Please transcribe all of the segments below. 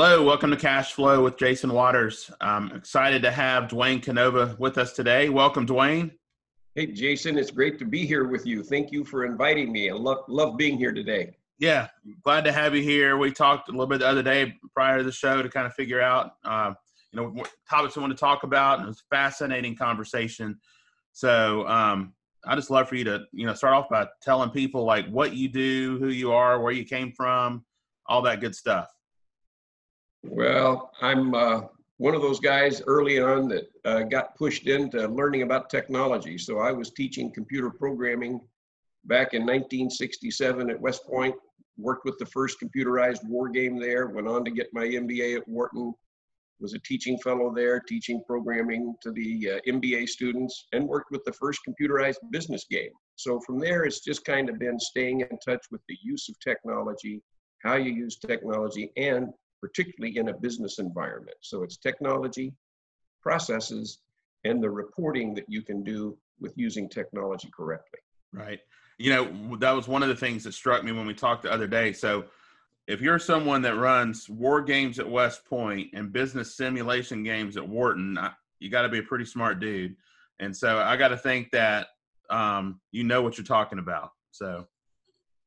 Hello, welcome to Cash Flow with Jason Waters. I'm excited to have Dwayne Canova with us today. Welcome, Dwayne. Hey, Jason, it's great to be here with you. Thank you for inviting me. I love, love being here today. Yeah, glad to have you here. We talked a little bit the other day prior to the show to kind of figure out, uh, you know, what topics we want to talk about. And it was a fascinating conversation. So um, I just love for you to, you know, start off by telling people like what you do, who you are, where you came from, all that good stuff. Well, I'm uh, one of those guys early on that uh, got pushed into learning about technology. So I was teaching computer programming back in 1967 at West Point, worked with the first computerized war game there, went on to get my MBA at Wharton, was a teaching fellow there, teaching programming to the uh, MBA students, and worked with the first computerized business game. So from there, it's just kind of been staying in touch with the use of technology, how you use technology, and particularly in a business environment. So it's technology, processes, and the reporting that you can do with using technology correctly. Right. You know, that was one of the things that struck me when we talked the other day. So if you're someone that runs war games at West Point and business simulation games at Wharton, you got to be a pretty smart dude. And so I got to think that um, you know what you're talking about. So,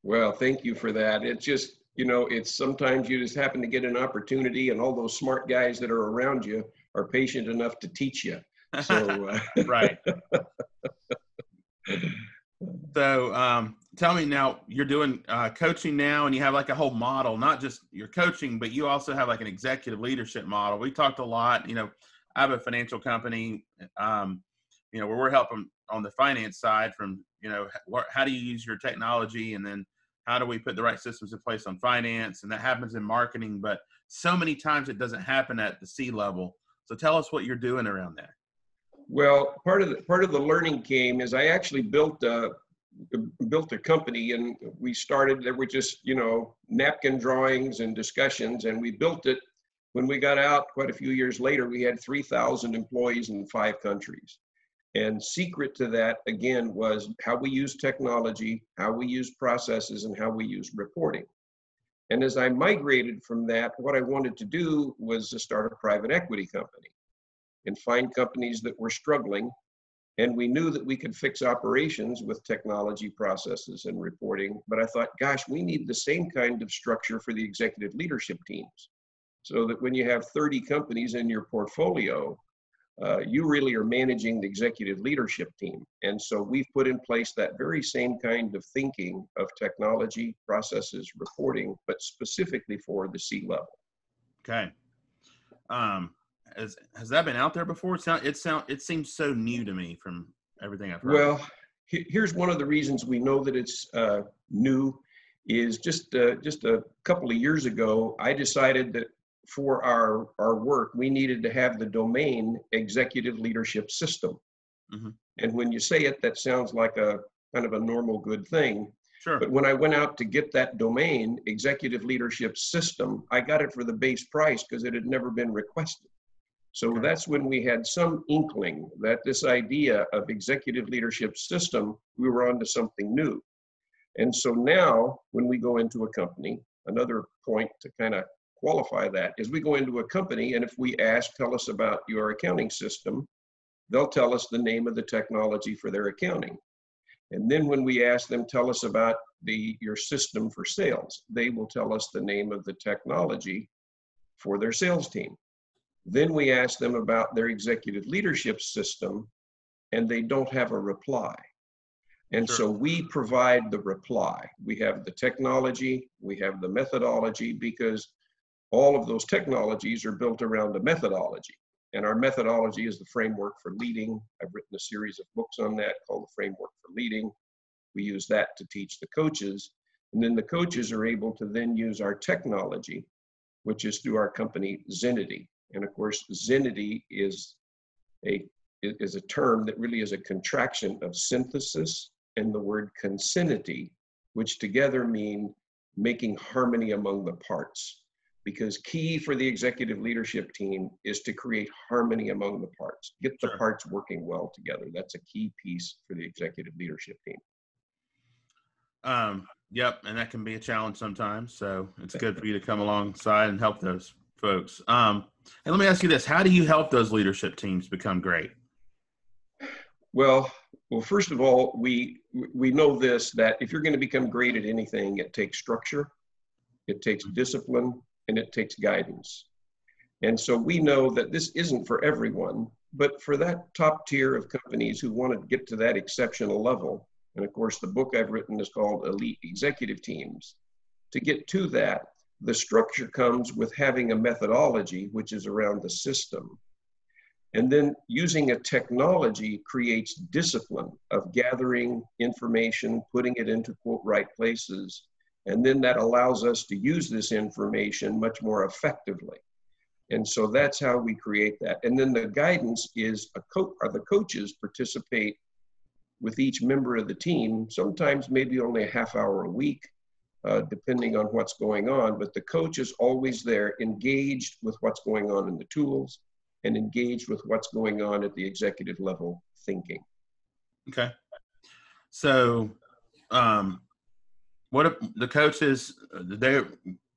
well, thank you for that. It just you know, it's sometimes you just happen to get an opportunity, and all those smart guys that are around you are patient enough to teach you. So, uh, right. so, um, tell me now, you're doing uh, coaching now, and you have like a whole model, not just your coaching, but you also have like an executive leadership model. We talked a lot. You know, I have a financial company. Um, you know, where we're helping on the finance side from you know how do you use your technology, and then how do we put the right systems in place on finance? And that happens in marketing but so many times it doesn't happen at the c level. So tell us what you're doing around that. Well part of the part of the learning came is i actually built a built a company and we started there were just you know napkin drawings and discussions and we built it. When we got out quite a few years later we had 3000 employees in five countries and secret to that, again, was how we use technology, how we use processes, and how we use reporting. And as I migrated from that, what I wanted to do was to start a private equity company and find companies that were struggling. And we knew that we could fix operations with technology processes and reporting. But I thought, gosh, we need the same kind of structure for the executive leadership teams. So that when you have 30 companies in your portfolio, uh, you really are managing the executive leadership team. And so we've put in place that very same kind of thinking of technology, processes, reporting, but specifically for the C level. Okay. Um, has, has that been out there before? It sound, it sound, it seems so new to me from everything I've heard. Well, here's one of the reasons we know that it's uh, new is just uh, just a couple of years ago, I decided that for our, our work, we needed to have the domain executive leadership system. Mm-hmm. And when you say it, that sounds like a kind of a normal good thing. Sure. But when I went out to get that domain, executive leadership system, I got it for the base price because it had never been requested. So okay. that's when we had some inkling that this idea of executive leadership system, we were onto something new. And so now, when we go into a company, another point to kind of qualify that is we go into a company and if we ask, tell us about your accounting system, they'll tell us the name of the technology for their accounting. And then when we ask them, tell us about the your system for sales, they will tell us the name of the technology for their sales team. Then we ask them about their executive leadership system, and they don't have a reply. And sure. so we provide the reply. We have the technology, we have the methodology, because all of those technologies are built around a methodology. And our methodology is the framework for leading. I've written a series of books on that called the Framework for Leading. We use that to teach the coaches. And then the coaches are able to then use our technology, which is through our company Zenity. And of course, Zenity is a is a term that really is a contraction of synthesis and the word concinnity, which together mean making harmony among the parts because key for the executive leadership team is to create harmony among the parts get the sure. parts working well together that's a key piece for the executive leadership team um, yep and that can be a challenge sometimes so it's good for you to come alongside and help those folks. Um, and let me ask you this: How do you help those leadership teams become great? Well, well, first of all, we we know this that if you're going to become great at anything, it takes structure, it takes discipline, and it takes guidance. And so we know that this isn't for everyone, but for that top tier of companies who want to get to that exceptional level, and of course, the book I've written is called Elite Executive Teams. To get to that, the structure comes with having a methodology, which is around the system. And then using a technology creates discipline of gathering information, putting it into quote right places. And then that allows us to use this information much more effectively. And so that's how we create that. And then the guidance is a coach, or the coaches participate with each member of the team, sometimes maybe only a half hour a week, uh, depending on what's going on. But the coach is always there, engaged with what's going on in the tools and engaged with what's going on at the executive level thinking. Okay. So, um, what if the coaches, they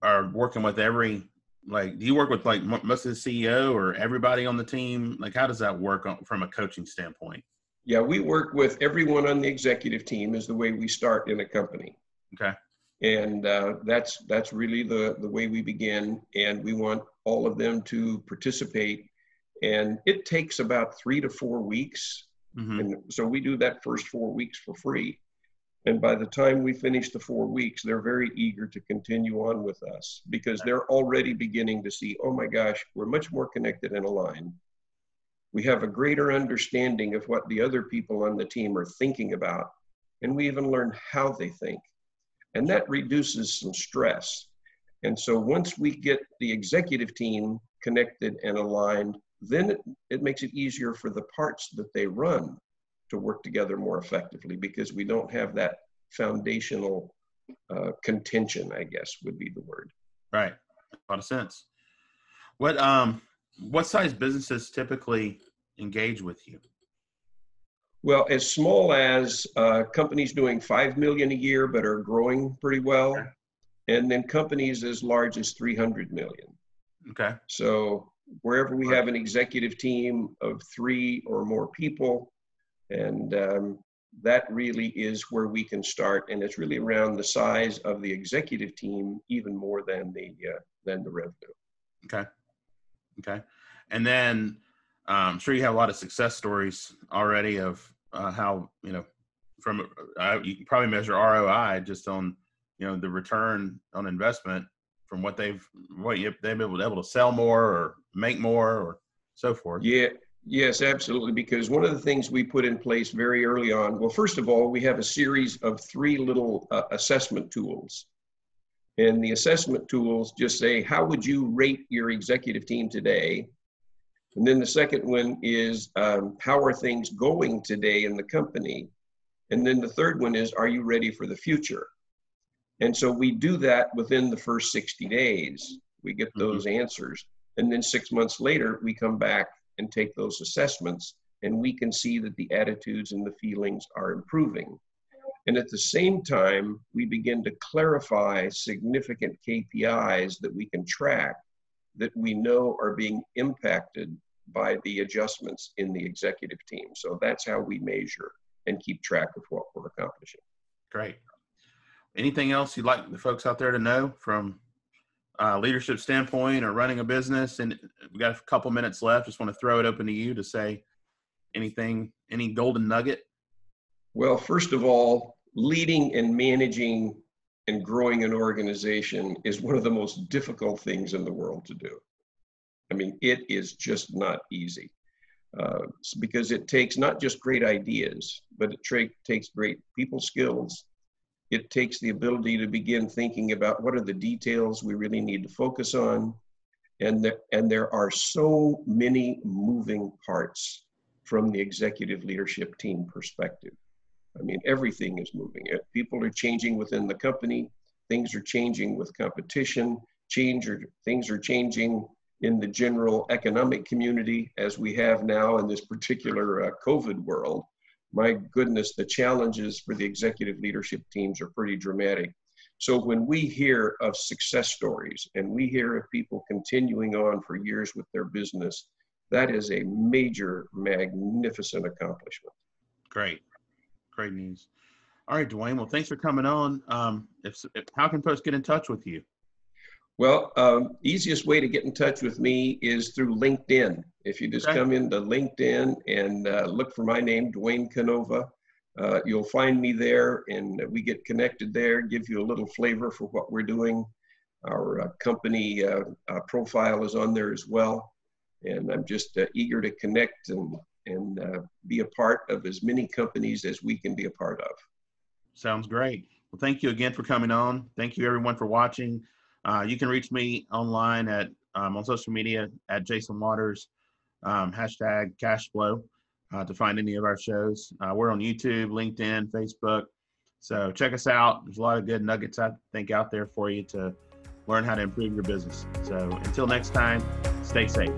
are working with every like do you work with like most of the ceo or everybody on the team? Like how does that work on, from a coaching standpoint? Yeah we work with everyone on the executive team is the way we start in a company. Okay. And uh, that's that's really the the way we begin and we want all of them to participate. And it takes about three to four weeks. Mm-hmm. and so we do that first four weeks for free and by the time we finish the four weeks, they're very eager to continue on with us because they're already beginning to see, oh my gosh, we're much more connected and aligned. We have a greater understanding of what the other people on the team are thinking about, and we even learn how they think. And that reduces some stress. And so once we get the executive team connected and aligned, then it, it makes it easier for the parts that they run to work together more effectively because we don't have that foundational uh, contention, I guess would be the word. Right. A lot of sense. What um what size businesses typically engage with you? Well, as small as uh, companies doing five million a year but are growing pretty well, okay. and then companies as large as three hundred million. Okay. So wherever we have an executive team of three or more people, and um, that really is where we can start. And it's really around the size of the executive team, even more than the uh, than the revenue. Okay. Okay. And then um, I'm sure you have a lot of success stories already of uh, how you know from uh, you can probably measure ROI just on you know the return on investment from what they've what they've been able to sell more or make more or so forth. Yeah, Yes, absolutely. Because one of the things we put in place very early on, well, first of all, we have a series of three little uh, assessment tools. And the assessment tools just say, how would you rate your executive team today? And then the second one is, um, how are things going today in the company? And then the third one is, are you ready for the future? And so we do that within the first 60 days. We get mm-hmm. those mm-hmm. answers. And then six months later, we come back and take those assessments, and we can see that the attitudes and the feelings are improving. And at the same time, we begin to clarify significant KPIs that we can track that we know are being impacted by the adjustments in the executive team. So that's how we measure and keep track of what we're accomplishing. Great. Anything else you'd like the folks out there to know from uh, leadership standpoint or running a business? And we got a couple minutes left. Just want to throw it open to you to say anything, any golden nugget. Well, first of all, leading and managing and growing an organization is one of the most difficult things in the world to do. I mean, it is just not easy uh, because it takes not just great ideas, but it tra- takes great people skills it takes the ability to begin thinking about what are the details we really need to focus on. And, the, and there are so many moving parts from the executive leadership team perspective. I mean, everything is moving. People are changing within the company. Things are changing with competition. Change or things are changing in the general economic community as we have now in this particular uh, COVID world my goodness, the challenges for the executive leadership teams are pretty dramatic. So when we hear of success stories and we hear of people continuing on for years with their business, that is a major, magnificent accomplishment. Great, great news. All right, Dwayne. Well, thanks for coming on. Um, if, if how can folks get in touch with you? Well, um, easiest way to get in touch with me is through LinkedIn. If you just Okay. come into LinkedIn and uh, look for my name, Dwayne Canova, uh, you'll find me there, and we get connected there. Give you a little flavor for what we're doing. Our uh, company uh, uh, profile is on there as well, and I'm just uh, eager to connect and and uh, be a part of as many companies as we can be a part of. Sounds great. Well, thank you again for coming on. Thank you everyone for watching. Uh, you can reach me online at um, on social media at Jason Waters, um, hashtag cash flow uh, to find any of our shows. Uh, we're on YouTube, LinkedIn, Facebook. So check us out. There's a lot of good nuggets I think out there for you to learn how to improve your business. So until next time, stay safe.